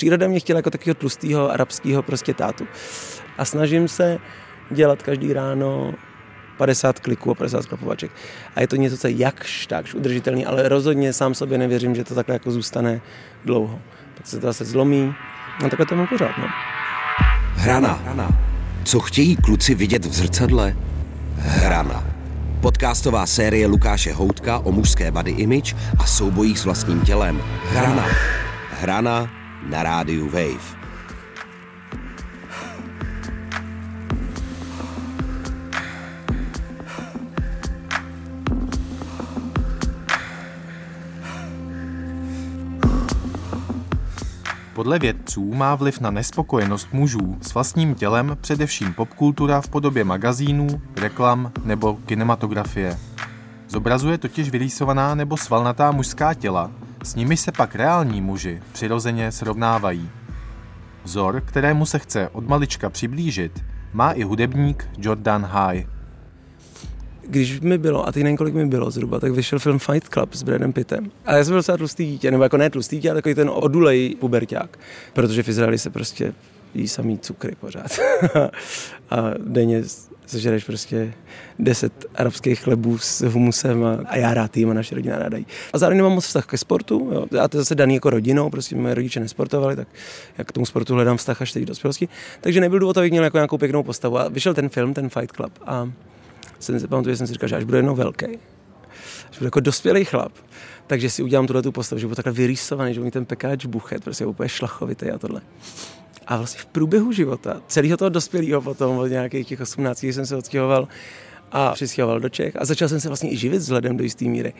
Příroda mě chtěla jako takového tlustého arabského prostě tátu. A snažím se dělat každý ráno 50 kliků a 50 sklapovaček. A je to něco, co je jakž takž udržitelný, ale rozhodně sám sobě nevěřím, že to takhle jako zůstane dlouho. Tak se to zase zlomí a takhle to mám pořád. No. Hrana. Co chtějí kluci vidět v zrcadle? Hrana. Podcastová série Lukáše Houtka o mužské body image a soubojích s vlastním tělem. Hrana. Hrana na rádiu Wave. Podle vědců má vliv na nespokojenost mužů s vlastním tělem především popkultura v podobě magazínů, reklam nebo kinematografie. Zobrazuje totiž vyrýsovaná nebo svalnatá mužská těla, s nimi se pak reální muži přirozeně srovnávají. Vzor, kterému se chce od malička přiblížit, má i hudebník Jordan High když mi bylo, a teď nevím, kolik mi bylo zhruba, tak vyšel film Fight Club s Bradem Pittem. A já jsem byl docela tlustý dítě, nebo jako ne tlustý dítě, ale takový ten odulej puberták, protože v Izraeli se prostě jí samý cukry pořád. a denně sežereš prostě deset arabských chlebů s humusem a, a já rád jim a naše rodina ráda jí. A zároveň mám moc vztah ke sportu, jo. a to je zase daný jako rodinou, prostě moje rodiče nesportovali, tak já k tomu sportu hledám vztah až teď dospělosti. Takže nebyl důvod, abych měl jako nějakou pěknou postavu. A vyšel ten film, ten Fight Club a jsem si pamatuju, že jsem si říkal, že až budu jednou velký, až budu jako dospělý chlap, takže si udělám tuhle tu postavu, že budu takhle vyrýsovaný, že budu mít ten pekáč buchet, prostě úplně šlachovitý a tohle. A vlastně v průběhu života, celého toho dospělého potom, od nějakých těch 18, jsem se odstěhoval a přistěhoval do Čech a začal jsem se vlastně i živit vzhledem do jisté míry.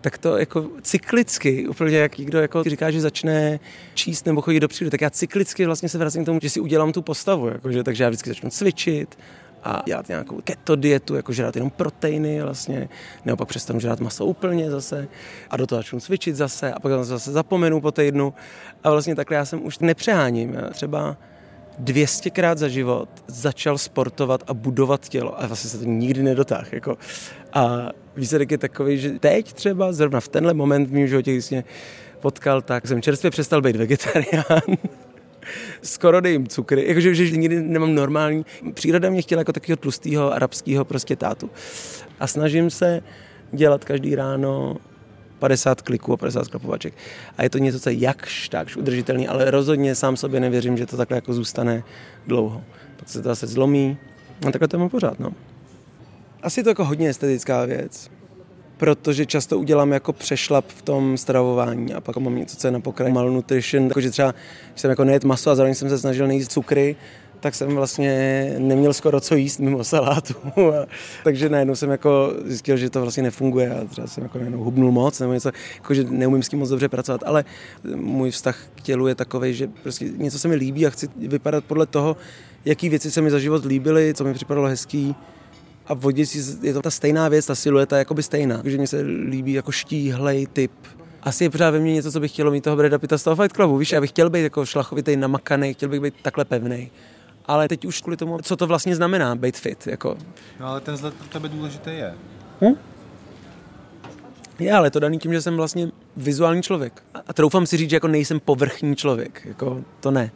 Tak to jako cyklicky, úplně jak někdo jako říká, že začne číst nebo chodit do přírody, tak já cyklicky vlastně se vracím k tomu, že si udělám tu postavu, jakože, takže já vždycky začnu cvičit, a dělat nějakou keto dietu, jako žrát jenom proteiny vlastně, nebo pak přestanu žrát maso úplně zase a do toho začnu cvičit zase a pak zase zapomenu po týdnu a vlastně takhle já jsem už nepřeháním. Já třeba 200krát za život začal sportovat a budovat tělo a vlastně se to nikdy nedotáhl. Jako. A výsledek je takový, že teď třeba zrovna v tenhle moment v mém životě, když potkal, tak jsem čerstvě přestal být vegetarián skoro dejím cukry, jakože že nikdy nemám normální. Příroda mě chtěla jako takového tlustého arabského prostě tátu. A snažím se dělat každý ráno 50 kliků a 50 sklapovaček. A je to něco, co je jakž takž udržitelný, ale rozhodně sám sobě nevěřím, že to takhle jako zůstane dlouho. Pak se to zase zlomí a takhle to mám pořád. No. Asi je to jako hodně estetická věc protože často udělám jako přešlap v tom stravování a pak mám něco, co je na pokraji. Malnutrition, takže třeba, když jsem jako nejet maso a zároveň jsem se snažil nejíst cukry, tak jsem vlastně neměl skoro co jíst mimo salátu. Takže najednou jsem jako zjistil, že to vlastně nefunguje a třeba jsem jako najednou hubnul moc nebo něco, jako že neumím s tím moc dobře pracovat, ale můj vztah k tělu je takový, že prostě něco se mi líbí a chci vypadat podle toho, jaký věci se mi za život líbily, co mi připadalo hezký, a v Oděsi je to ta stejná věc, ta silueta je jakoby stejná. Takže mně se líbí jako štíhlej typ. Asi je pořád ve mně něco, co bych chtělo mít toho Breda Pitta z toho Fight Clubu. Víš, já bych chtěl být jako šlachovitý, namakaný, chtěl bych být takhle pevný. Ale teď už kvůli tomu, co to vlastně znamená být fit. Jako. No ale ten vzhled pro tebe důležitý je. Hm? Je, ale to daný tím, že jsem vlastně vizuální člověk. A troufám si říct, že jako nejsem povrchní člověk. Jako to ne.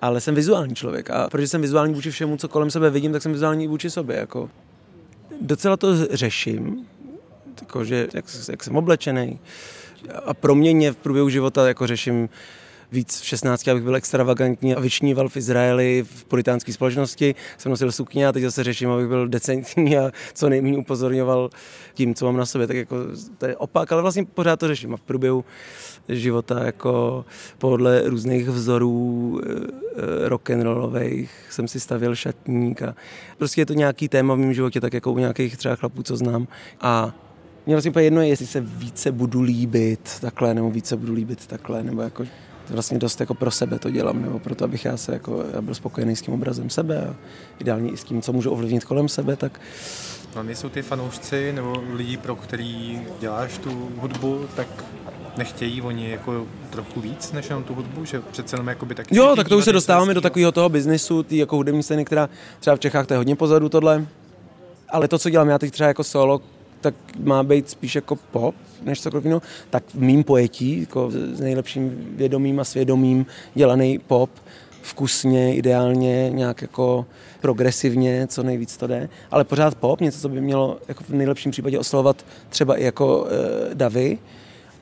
Ale jsem vizuální člověk. A protože jsem vizuální vůči všemu, co kolem sebe vidím, tak jsem vizuální vůči sobě. Jako docela to řeším, že jak, jak jsem oblečený. A proměně v průběhu života jako řeším víc v 16, abych byl extravagantní a vyčníval v Izraeli v puritánské společnosti. Jsem nosil sukně a teď zase řeším, abych byl decentní a co nejméně upozorňoval tím, co mám na sobě. Tak jako to je opak, ale vlastně pořád to řeším a v průběhu života jako podle různých vzorů eh, rock'n'rollových jsem si stavil šatník a prostě je to nějaký téma v mém životě, tak jako u nějakých třeba chlapů, co znám a mě vlastně jedno je, jestli se více budu líbit takhle, nebo více budu líbit takhle, nebo jako vlastně dost jako pro sebe to dělám, nebo proto, abych já se jako, já byl spokojený s tím obrazem sebe a ideálně i s tím, co můžu ovlivnit kolem sebe, tak No, nejsou ty fanoušci nebo lidi, pro který děláš tu hudbu, tak nechtějí oni jako trochu víc než jenom tu hudbu, že přece jenom jakoby taky... Jo, tak to už se dostáváme do takového toho biznesu, ty jako hudební scény, která třeba v Čechách to je hodně pozadu tohle, ale to, co dělám já teď třeba jako solo, tak má být spíš jako pop, než cokoliv jiného, tak v mým pojetí, jako s nejlepším vědomím a svědomím dělaný pop, vkusně, ideálně, nějak jako progresivně, co nejvíc to jde, ale pořád pop, něco, co by mělo jako v nejlepším případě oslovovat třeba i jako e, davy,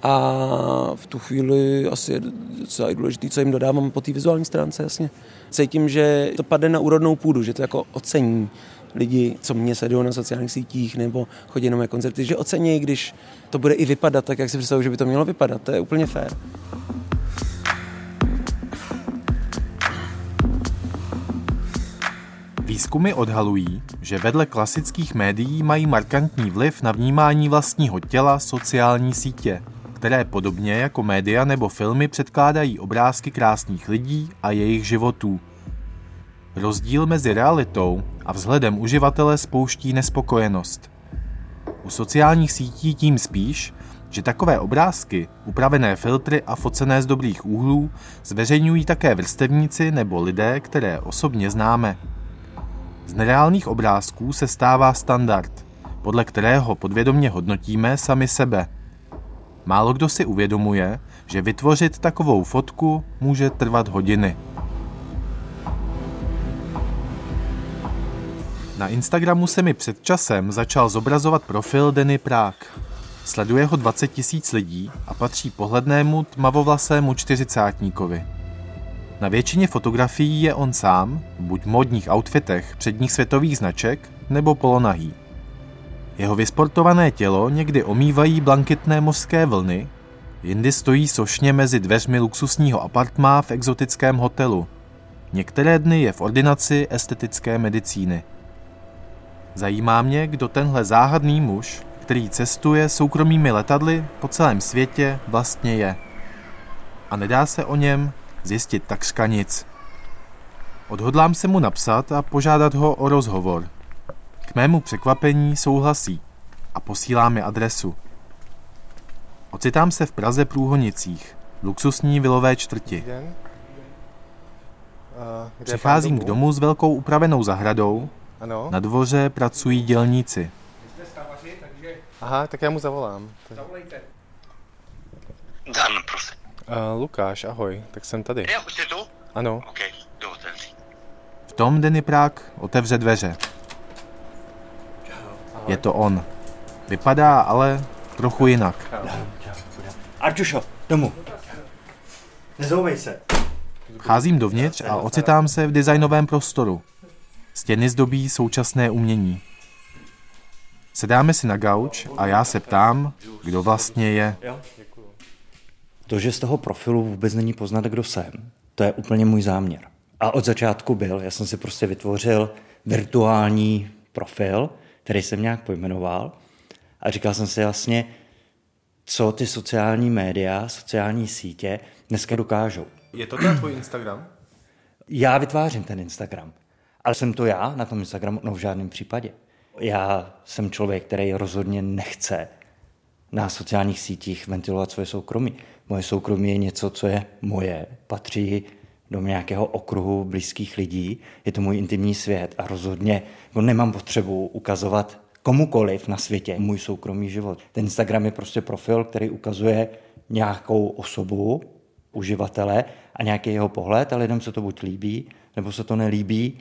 a v tu chvíli asi je docela důležité, co jim dodávám po té vizuální stránce, jasně. Cítím, že to padne na úrodnou půdu, že to jako ocení lidi, co mě sledují na sociálních sítích nebo chodí na koncerty, že ocení, když to bude i vypadat tak, jak si představuji, že by to mělo vypadat. To je úplně fér. Výzkumy odhalují, že vedle klasických médií mají markantní vliv na vnímání vlastního těla sociální sítě, které podobně jako média nebo filmy předkládají obrázky krásných lidí a jejich životů. Rozdíl mezi realitou a vzhledem uživatele spouští nespokojenost. U sociálních sítí tím spíš, že takové obrázky, upravené filtry a focené z dobrých úhlů zveřejňují také vrstevníci nebo lidé, které osobně známe. Z nereálných obrázků se stává standard, podle kterého podvědomě hodnotíme sami sebe. Málo kdo si uvědomuje, že vytvořit takovou fotku může trvat hodiny. Na Instagramu se mi před časem začal zobrazovat profil Denny Prák. Sleduje ho 20 tisíc lidí a patří pohlednému tmavovlasému čtyřicátníkovi. Na většině fotografií je on sám, buď v modních outfitech předních světových značek, nebo polonahý. Jeho vysportované tělo někdy omývají blanketné mořské vlny, jindy stojí sošně mezi dveřmi luxusního apartmá v exotickém hotelu. Některé dny je v ordinaci estetické medicíny. Zajímá mě, kdo tenhle záhadný muž, který cestuje soukromými letadly po celém světě, vlastně je. A nedá se o něm zjistit takřka nic. Odhodlám se mu napsat a požádat ho o rozhovor. K mému překvapení souhlasí a posílá mi adresu. Ocitám se v Praze Průhonicích, luxusní vilové čtvrti. Přicházím k domu s velkou upravenou zahradou, ano. na dvoře pracují dělníci. Aha, tak já mu zavolám. Zavolejte. Dan, prosím. Uh, Lukáš, ahoj, tak jsem tady. Jo, jste tu? Ano. OK, jdu otevřít. V tom Denny Prák otevře dveře. Je to on. Vypadá ale trochu jinak. Arčušo, domů. Nezouvej se. Vcházím dovnitř a ocitám se v designovém prostoru. Stěny zdobí současné umění. Sedáme si na gauč a já se ptám, kdo vlastně je. To, že z toho profilu vůbec není poznat, kdo jsem, to je úplně můj záměr. A od začátku byl, já jsem si prostě vytvořil virtuální profil, který jsem nějak pojmenoval a říkal jsem si vlastně, co ty sociální média, sociální sítě dneska dokážou. Je to ten tvůj Instagram? Já vytvářím ten Instagram, ale jsem to já na tom Instagramu? No v žádném případě. Já jsem člověk, který rozhodně nechce na sociálních sítích ventilovat svoje soukromí. Moje soukromí je něco, co je moje, patří do nějakého okruhu blízkých lidí, je to můj intimní svět a rozhodně jako nemám potřebu ukazovat komukoliv na světě můj soukromý život. Ten Instagram je prostě profil, který ukazuje nějakou osobu, uživatele a nějaký jeho pohled a lidem se to buď líbí, nebo se to nelíbí.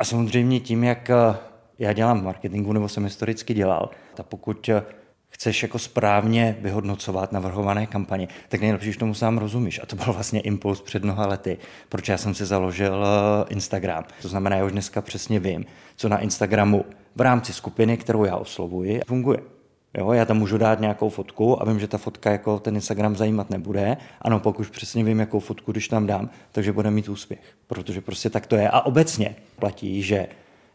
A samozřejmě tím, jak eh, já dělám v marketingu, nebo jsem historicky dělal, tak pokud eh, chceš jako správně vyhodnocovat navrhované kampaně, tak nejlepší, když tomu sám rozumíš. A to byl vlastně impuls před mnoha lety, proč já jsem si založil eh, Instagram. To znamená, já už dneska přesně vím, co na Instagramu v rámci skupiny, kterou já oslovuji, funguje. Jo, já tam můžu dát nějakou fotku a vím, že ta fotka jako ten Instagram zajímat nebude. Ano, pokud přesně vím, jakou fotku, když tam dám, takže bude mít úspěch. Protože prostě tak to je. A obecně platí, že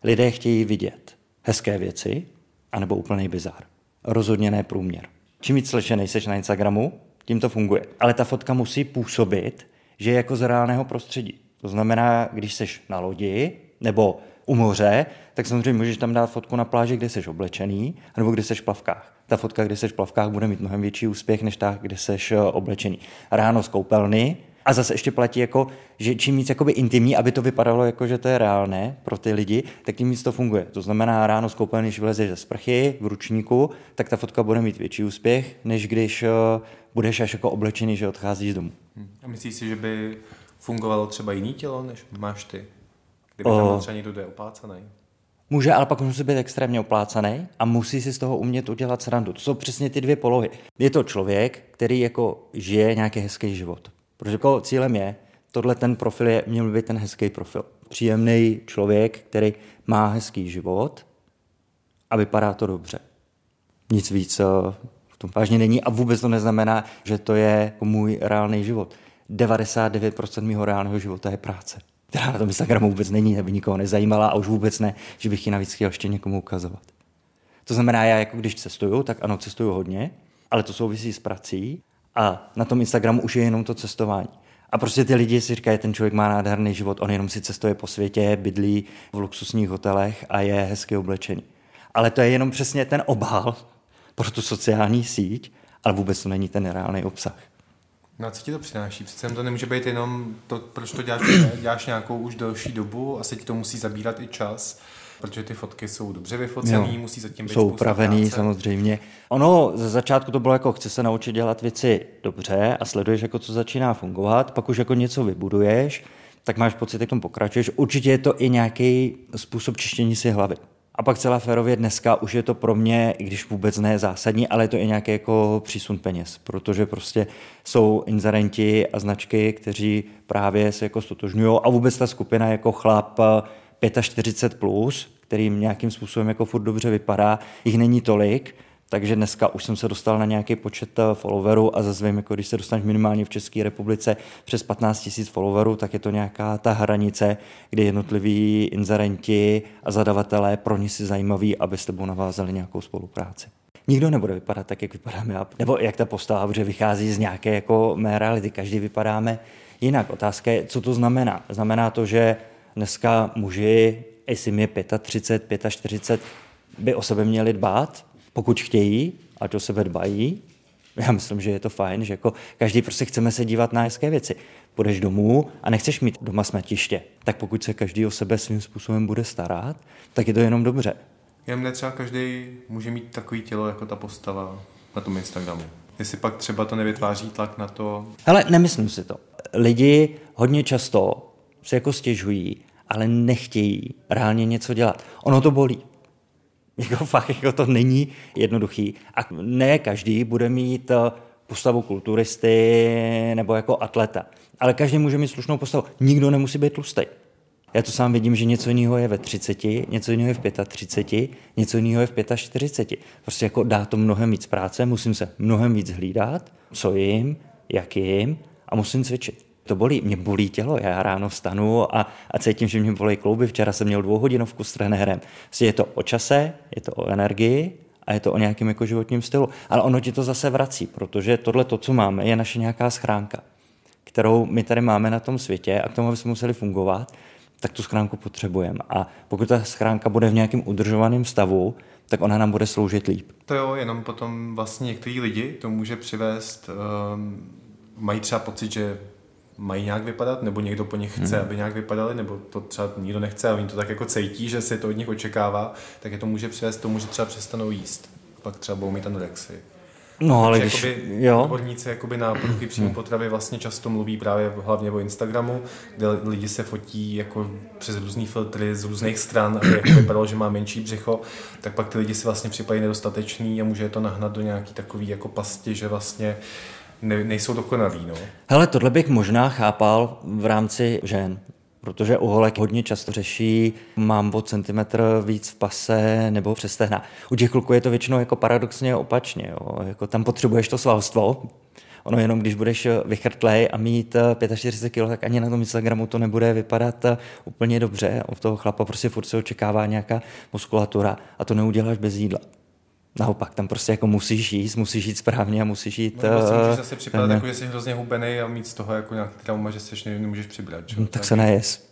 lidé chtějí vidět hezké věci, anebo úplný bizár. Rozhodně ne průměr. Čím víc slečený seš na Instagramu, tím to funguje. Ale ta fotka musí působit, že je jako z reálného prostředí. To znamená, když seš na lodi nebo u moře, tak samozřejmě můžeš tam dát fotku na pláži, kde jsi oblečený, nebo kde jsi v plavkách. Ta fotka, kde jsi v plavkách, bude mít mnohem větší úspěch, než ta, kde jsi oblečený. Ráno z koupelny A zase ještě platí, jako, že čím víc jakoby intimní, aby to vypadalo jako, že to je reálné pro ty lidi, tak tím víc to funguje. To znamená, ráno skoupený, když vylezeš ze sprchy v ručníku, tak ta fotka bude mít větší úspěch, než když uh, budeš až jako oblečený, že odcházíš z domu. A myslíš si, že by fungovalo třeba jiný tělo, než máš ty? Kdyby tam byl třeba někdo, kdo je opácaný. Může, ale pak musí být extrémně oplácaný a musí si z toho umět udělat srandu. To jsou přesně ty dvě polohy. Je to člověk, který jako žije nějaký hezký život. Protože jako cílem je, tohle ten profil je, měl by být ten hezký profil. Příjemný člověk, který má hezký život a vypadá to dobře. Nic víc eh, v tom vážně není a vůbec to neznamená, že to je můj reálný život. 99% mého reálného života je práce která na tom Instagramu vůbec není, aby nikoho nezajímala a už vůbec ne, že bych ji navíc chtěl ještě někomu ukazovat. To znamená, já jako když cestuju, tak ano, cestuju hodně, ale to souvisí s prací a na tom Instagramu už je jenom to cestování. A prostě ty lidi si říkají, ten člověk má nádherný život, on jenom si cestuje po světě, bydlí v luxusních hotelech a je hezky oblečený. Ale to je jenom přesně ten obal pro tu sociální síť, ale vůbec to není ten reálný obsah. No a co ti to přináší? Přece to nemůže být jenom to, proč to děláš, děláš nějakou už delší dobu, asi ti to musí zabírat i čas, protože ty fotky jsou dobře vyfocené, musí zatím být Jsou upravený samozřejmě. Ono ze začátku to bylo jako, chce se naučit dělat věci dobře a sleduješ, jako co začíná fungovat, pak už jako něco vybuduješ, tak máš pocit, jak tom pokračuješ. Určitě je to i nějaký způsob čištění si hlavy. A pak celá férově dneska už je to pro mě, i když vůbec ne zásadní, ale je to i nějaký jako přísun peněz, protože prostě jsou inzerenti a značky, kteří právě se jako stotožňují a vůbec ta skupina jako chlap 45+, plus, kterým nějakým způsobem jako furt dobře vypadá, jich není tolik, takže dneska už jsem se dostal na nějaký počet eh, followerů a zase vím, jako když se dostaneš minimálně v České republice přes 15 000 followerů, tak je to nějaká ta hranice, kdy jednotliví inzerenti a zadavatelé pro ně si zajímaví, aby s tebou navázali nějakou spolupráci. Nikdo nebude vypadat tak, jak vypadáme nebo jak ta postava, protože vychází z nějaké jako mé reality. Každý vypadáme jinak. Otázka je, co to znamená. Znamená to, že dneska muži, jestli mi je 35, 45, by o sebe měli dbát, pokud chtějí, ať o sebe dbají, já myslím, že je to fajn, že jako každý prostě chceme se dívat na hezké věci. Půjdeš domů a nechceš mít doma smetiště, tak pokud se každý o sebe svým způsobem bude starat, tak je to jenom dobře. Jenom ne třeba každý může mít takový tělo jako ta postava na tom Instagramu. Jestli pak třeba to nevytváří tlak na to... Ale nemyslím si to. Lidi hodně často se jako stěžují, ale nechtějí reálně něco dělat. Ono to bolí. Jako fakt, jako to není jednoduchý. A ne každý bude mít eh, postavu kulturisty nebo jako atleta. Ale každý může mít slušnou postavu. Nikdo nemusí být tlustý. Já to sám vidím, že něco jiného je ve 30, něco jiného je v 35, něco jiného je v 45. Prostě jako dá to mnohem víc práce, musím se mnohem víc hlídat, co jim, jak jim a musím cvičit to bolí, mě bolí tělo, já ráno vstanu a, a cítím, že mě bolí klouby, včera jsem měl dvouhodinovku s trenérem. Prostě je to o čase, je to o energii a je to o nějakém jako životním stylu. Ale ono ti to zase vrací, protože tohle, to, co máme, je naše nějaká schránka, kterou my tady máme na tom světě a k tomu, aby jsme museli fungovat, tak tu schránku potřebujeme. A pokud ta schránka bude v nějakém udržovaném stavu, tak ona nám bude sloužit líp. To jo, jenom potom vlastně některý lidi to může přivést, um, mají třeba pocit, že mají nějak vypadat, nebo někdo po nich chce, hmm. aby nějak vypadali, nebo to třeba nikdo nechce a oni to tak jako cítí, že se to od nich očekává, tak je to může přivést tomu, že třeba přestanou jíst. Pak třeba budou mít anorexii. No, ale když, jakoby, jo. odborníci jakoby na poruchy příjmu hmm. potravy vlastně často mluví právě hlavně o Instagramu, kde lidi se fotí jako přes různé filtry z různých stran, aby jako vypadalo, že má menší břicho, tak pak ty lidi si vlastně připadají nedostatečný a může to nahnat do nějaký takový jako pasti, že vlastně ne, nejsou dokonalí. No. Hele, tohle bych možná chápal v rámci žen, protože u holek hodně často řeší, mám o centimetr víc v pase nebo přes stehna. U těch kluků je to většinou jako paradoxně opačně. Jo. Jako tam potřebuješ to svalstvo, ono jenom když budeš vychrtlej a mít 45 kg, tak ani na tom Instagramu to nebude vypadat úplně dobře. U toho chlapa prostě furt se očekává nějaká muskulatura a to neuděláš bez jídla. Naopak, tam prostě jako musíš jíst, musíš jít správně a musíš jít... No, vlastně můžeš zase připadat, jako, že jsi hrozně hubený a mít z toho jako nějaký trauma, že seš nemůžeš přibrat. Že? No, tak se nejes.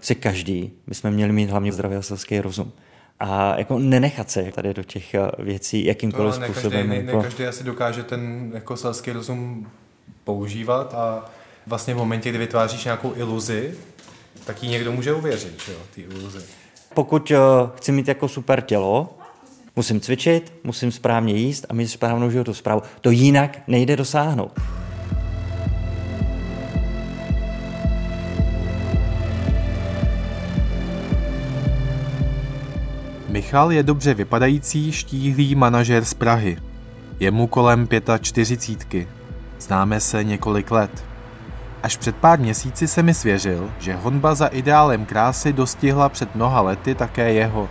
si každý bychom měli mít hlavně zdravý a selský rozum. a jako nenechat se tady do těch eh, věcí jakýmkoliv to, ne způsobem. Každý, ne, jako... ne každý asi dokáže ten jako selský rozum používat a vlastně v momentě, kdy vytváříš nějakou iluzi, tak ji někdo může uvěřit, že jo, ty iluzi. Pokud uh, chci mít jako super tělo, musím cvičit, musím správně jíst a mít správnou životu zprávu. To jinak nejde dosáhnout. Michal je dobře vypadající, štíhlý manažer z Prahy. Je mu kolem 45. Známe se několik let. Až před pár měsíci se mi svěřil, že honba za ideálem krásy dostihla před mnoha lety také jeho.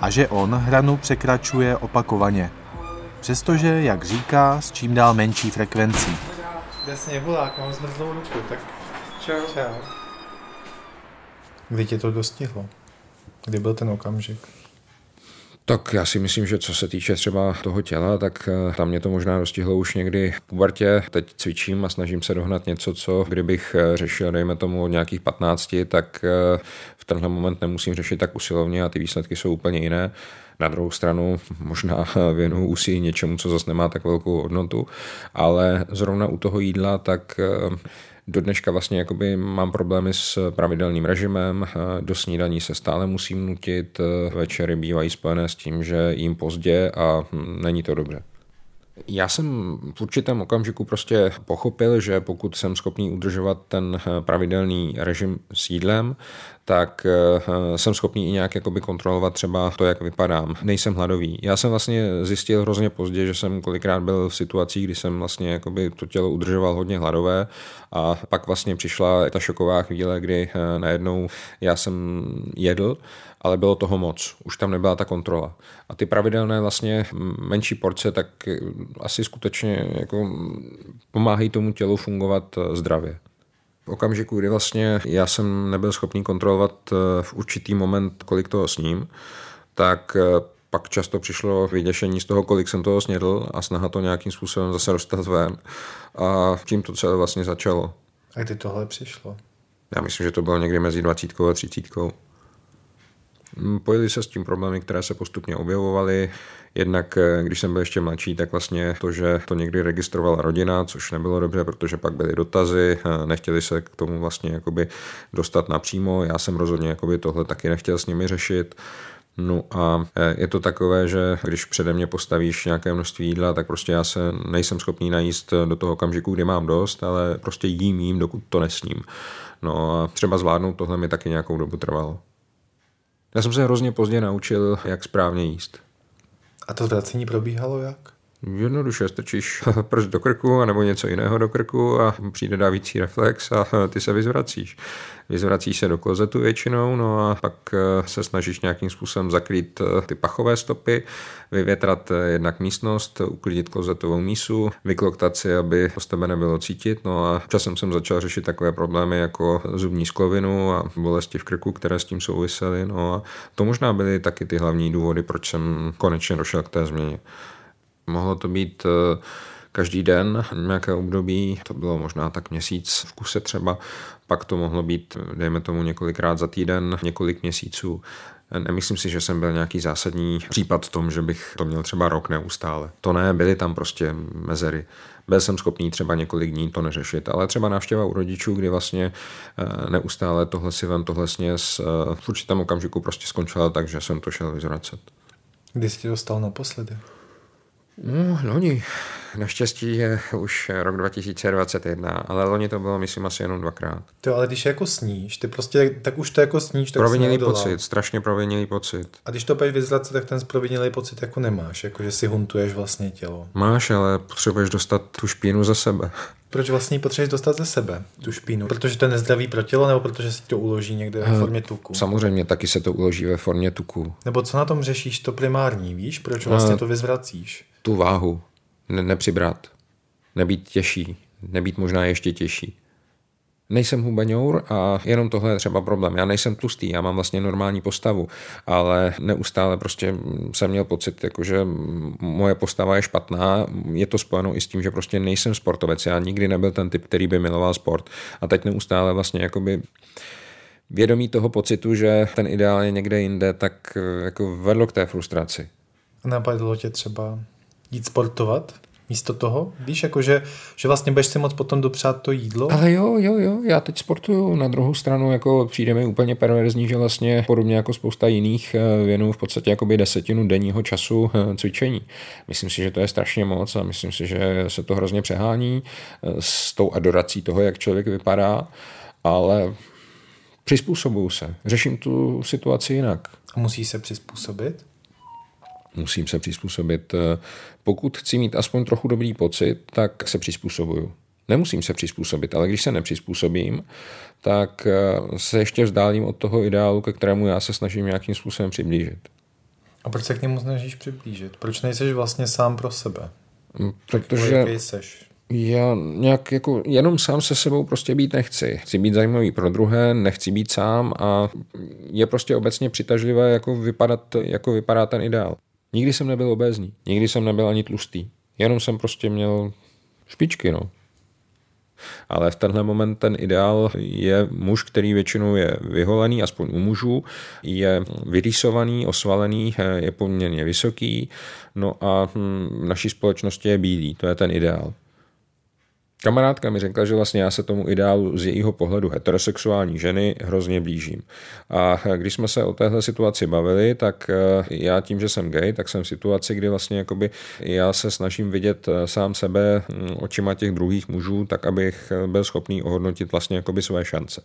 A že on hranu překračuje opakovaně. Přestože, jak říká, s čím dál menší frekvencí. Kde sněhulák, mám zmrzlou ruku, tak čau. čau. Kdy tě to dostihlo? Kdy byl ten okamžik? Tak já si myslím, že co se týče třeba toho těla, tak eh, tam mě to možná dostihlo už někdy v pubertě. Teď cvičím a snažím se dohnat něco, co kdybych eh, řešil, dejme tomu od nějakých 15, tak eh, v tenhle moment nemusím řešit tak usilovně a ty výsledky jsou úplně jiné. Na druhou stranu možná věnuju úsilí něčemu, co zase nemá tak velkou hodnotu, ale zrovna u toho jídla, tak do dneška vlastně jakoby mám problémy s pravidelným režimem, do snídaní se stále musím nutit, večery bývají spojené s tím, že jím pozdě a hm, není to dobře. Já jsem v určitém okamžiku prostě pochopil, že pokud jsem schopný udržovat ten pravidelný režim s jídlem, tak eh, jsem schopný i nějak jakoby kontrolovat třeba to, jak vypadám. Nejsem hladový. Já jsem vlastně zjistil hrozně pozdě, že jsem kolikrát byl v situacích, kdy jsem vlastně jakoby to tělo udržoval hodně hladové a pak vlastně přišla ta šoková chvíle, kdy eh, najednou já jsem jedl, ale bylo toho moc. Už tam nebyla ta kontrola. A ty pravidelné vlastně menší porce, tak eh, asi skutečně jako pomáhají tomu tělu fungovat zdravě. V okamžiku, kdy vlastně já jsem nebyl schopný kontrolovat eh, v určitý moment, kolik toho sním, tak eh, pak často přišlo vyděšení z toho, kolik jsem toho snědl a snaha to nějakým způsobem zase dostat ven. A tím to celé vlastně začalo. A kdy tohle přišlo? Já myslím, že to bylo někdy mezi 20 a 30. Mm, pojili se s tím problémy, které se postupně objevovaly. Jednak, eh, když jsem byl ještě mladší, tak vlastně to, že to někdy registrovala rodina, což nebylo dobře, protože pak byly dotazy, eh, nechtěli se k tomu vlastně jakoby dostat napřímo. Já jsem rozhodně jakoby tohle taky nechtěl s nimi řešit. No a eh, je to takové, že když přede mě postavíš nějaké množství jídla, tak prostě já se nejsem schopný najíst do toho okamžiku, kdy mám dost, ale prostě jím jím, dokud to nesním. No a třeba zvládnout tohle mi taky nějakou dobu trvalo. Já jsem se hrozně pozdě naučil, jak správně jíst. A to zvracení probíhalo jak? Jednoduše strčíš prst do krku nebo něco jiného do krku a přijde dávící reflex a ty se vyzvracíš. Vyzvracíš se do klozetu většinou, no a pak eh, se snažíš nějakým způsobem zakrýt eh, ty pachové stopy, vyvětrat eh, jednak místnost, uklidit klozetovou mísu, vykloktat si, aby z tebe nebylo cítit. No a časem jsem začal řešit takové problémy jako zubní sklovinu a bolesti v krku, které s tím souvisely. No a to možná byly taky ty hlavní důvody, proč jsem konečně došel k té změně. Mohlo to být eh, každý den nějaké období, to bylo možná tak měsíc v kuse třeba, pak to mohlo být, dejme tomu, několikrát za týden, několik měsíců. Nemyslím si, že jsem byl nějaký zásadní případ v tom, že bych to měl třeba rok neustále. To ne, byly tam prostě mezery. Byl jsem schopný třeba několik dní to neřešit, ale třeba návštěva u rodičů, kdy vlastně eh, neustále tohle si vem, tohle sněz, eh, v určitém okamžiku prostě skončila tak, že jsem to šel vyzvracet. Kdy jsi dostal naposledy? No, loni. Naštěstí je už rok 2021, ale loni to bylo, myslím, asi jenom dvakrát. To ale když jako sníš, ty prostě, tak už to jako sníš, tak Provinilý pocit, strašně provinilý pocit. A když to pojď vyzrat, tak ten provinilý pocit jako nemáš, jako že si huntuješ vlastně tělo. Máš, ale potřebuješ dostat tu špínu za sebe. Proč vlastně potřebuješ dostat ze sebe, tu špínu? Protože to je nezdravý pro tělo, nebo protože si to uloží někde ve formě tuku? Samozřejmě taky se to uloží ve formě tuku. Nebo co na tom řešíš to primární, víš? Proč vlastně to vyzvracíš? Tu váhu ne- nepřibrat, nebýt těžší, nebýt možná ještě těžší. Nejsem hubeňour a jenom tohle je třeba problém. Já nejsem tlustý, já mám vlastně normální postavu, ale neustále prostě jsem měl pocit, jako že moje postava je špatná. Je to spojeno i s tím, že prostě nejsem sportovec. Já nikdy nebyl ten typ, který by miloval sport. A teď neustále vlastně jakoby vědomí toho pocitu, že ten ideál je někde jinde, tak eh, jako vedlo k té frustraci. Napadlo tě třeba jít sportovat? Místo toho? Víš, jako že, že vlastně budeš si moc potom dopřát to jídlo? Ale jo, jo, jo, já teď sportuju. Na druhou stranu jako přijde mi úplně perverzní, že vlastně podobně jako spousta jiných eh, věnů v podstatě jakoby desetinu denního času eh, cvičení. Myslím si, že to je strašně moc a myslím si, že se to hrozně přehání eh, s tou adorací toho, jak člověk vypadá, ale přizpůsobuju se. Řeším tu situaci jinak. A musí se přizpůsobit? Musím se přizpůsobit. Pokud chci mít aspoň trochu dobrý pocit, tak se přizpůsobuju. Nemusím se přizpůsobit, ale když se nepřizpůsobím, tak eh, se ještě vzdálím od toho ideálu, ke kterému já se snažím nějakým způsobem přiblížit. A proč se k němu snažíš přiblížit? Proč nejseš vlastně sám pro sebe? Mm, protože jaký seš? já nějak jako jenom sám se sebou prostě být nechci. Chci být zajímavý pro druhé, nechci být sám a je prostě obecně přitažlivé jako vypadat, jako vypadá ten ideál. Nikdy jsem nebyl obézní, nikdy jsem nebyl ani tlustý. Jenom jsem prostě měl špičky, no. Ale v tenhle moment ten ideál je muž, který většinou je vyholený, aspoň u mužů, je vyrýsovaný, osvalený, je poměrně vysoký, no a hm, v naší společnosti je bílý, to je ten ideál. Kamarádka mi řekla, že vlastně já se tomu ideálu z jejího pohledu heterosexuální ženy hrozně blížím. A když jsme se o téhle situaci bavili, tak eh, já tím, že jsem gay, tak jsem v situaci, kdy vlastně jakoby já se snažím vidět eh, sám sebe hm, očima těch druhých mužů, tak abych eh, byl schopný ohodnotit vlastně jakoby své šance.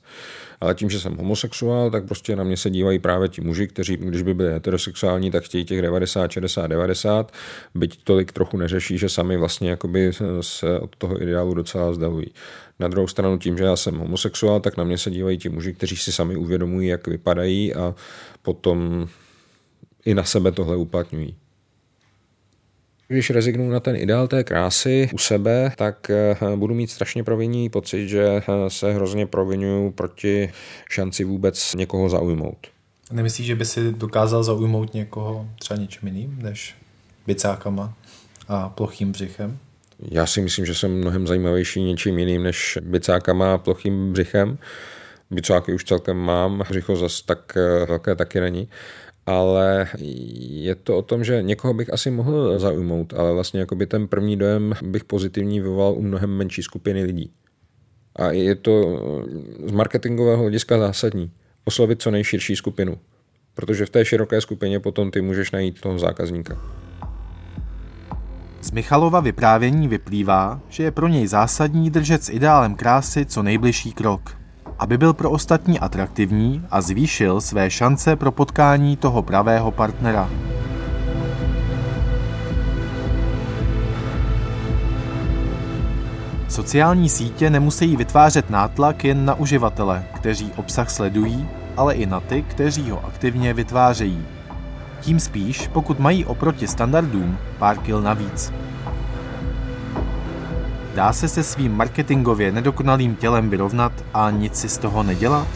Ale tím, že jsem homosexuál, tak prostě na mě se dívají právě ti muži, kteří, když by byli heterosexuální, tak chtějí těch 90, 60, 90, byť tolik trochu neřeší, že sami vlastně jakoby se od toho ideálu docela vzdalují. Na druhou stranu tím, že já jsem homosexuál, tak na mě se dívají ti muži, kteří si sami uvědomují, jak vypadají a potom i na sebe tohle uplatňují. Když rezignu na ten ideál té krásy u sebe, tak eh, budu mít strašně provinný pocit, že eh, se hrozně provinuju proti šanci vůbec někoho zaujmout. Nemyslíš, že by si dokázal zaujmout někoho třeba něčím jiným než bicákama a plochým břichem? Já si myslím, že jsem mnohem zajímavější něčím jiným než bicákama a plochým břichem. Bicáky už celkem mám, břicho zas tak eh, velké taky není ale je to o tom, že někoho bych asi mohl zaujmout, ale vlastně jakoby ten první dojem bych pozitivní vyvolal u mnohem menší skupiny lidí. A je to z marketingového hlediska zásadní. Oslovit co nejširší skupinu. Protože v té široké skupině potom ty můžeš najít toho zákazníka. Z Michalova vyprávění vyplývá, že je pro něj zásadní držet s ideálem krásy co nejbližší krok aby byl pro ostatní atraktivní a zvýšil své šance pro potkání toho pravého partnera. Sociální sítě nemusí vytvářet nátlak jen na uživatele, kteří obsah sledují, ale i na ty, kteří ho aktivně vytvářejí. Tím spíš, pokud mají oproti standardům pár kil navíc. Dá se se svým marketingově nedokonalým tělem vyrovnat a nic si z toho nedělat?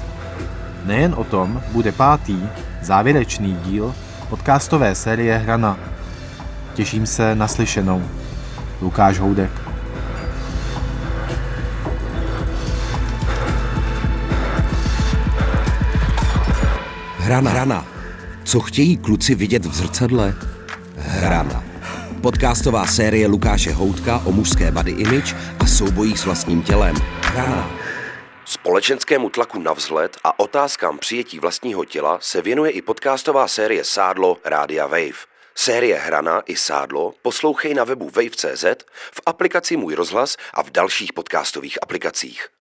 Nejen o tom bude pátý, závěrečný díl podcastové série Hrana. Těším se na slyšenou. Lukáš Houdek. Hrana. Hrana. Co chtějí kluci vidět v zrcadle? Hrana. Podcastová série Lukáše Houtka o mužské body image a soubojích s vlastním tělem. Rana. Společenskému tlaku na vzhled a otázkám přijetí vlastního těla se věnuje i podcastová série Sádlo Rádia Wave. Série Hrana i Sádlo poslouchej na webu wave.cz, v aplikaci Můj rozhlas a v dalších podcastových aplikacích.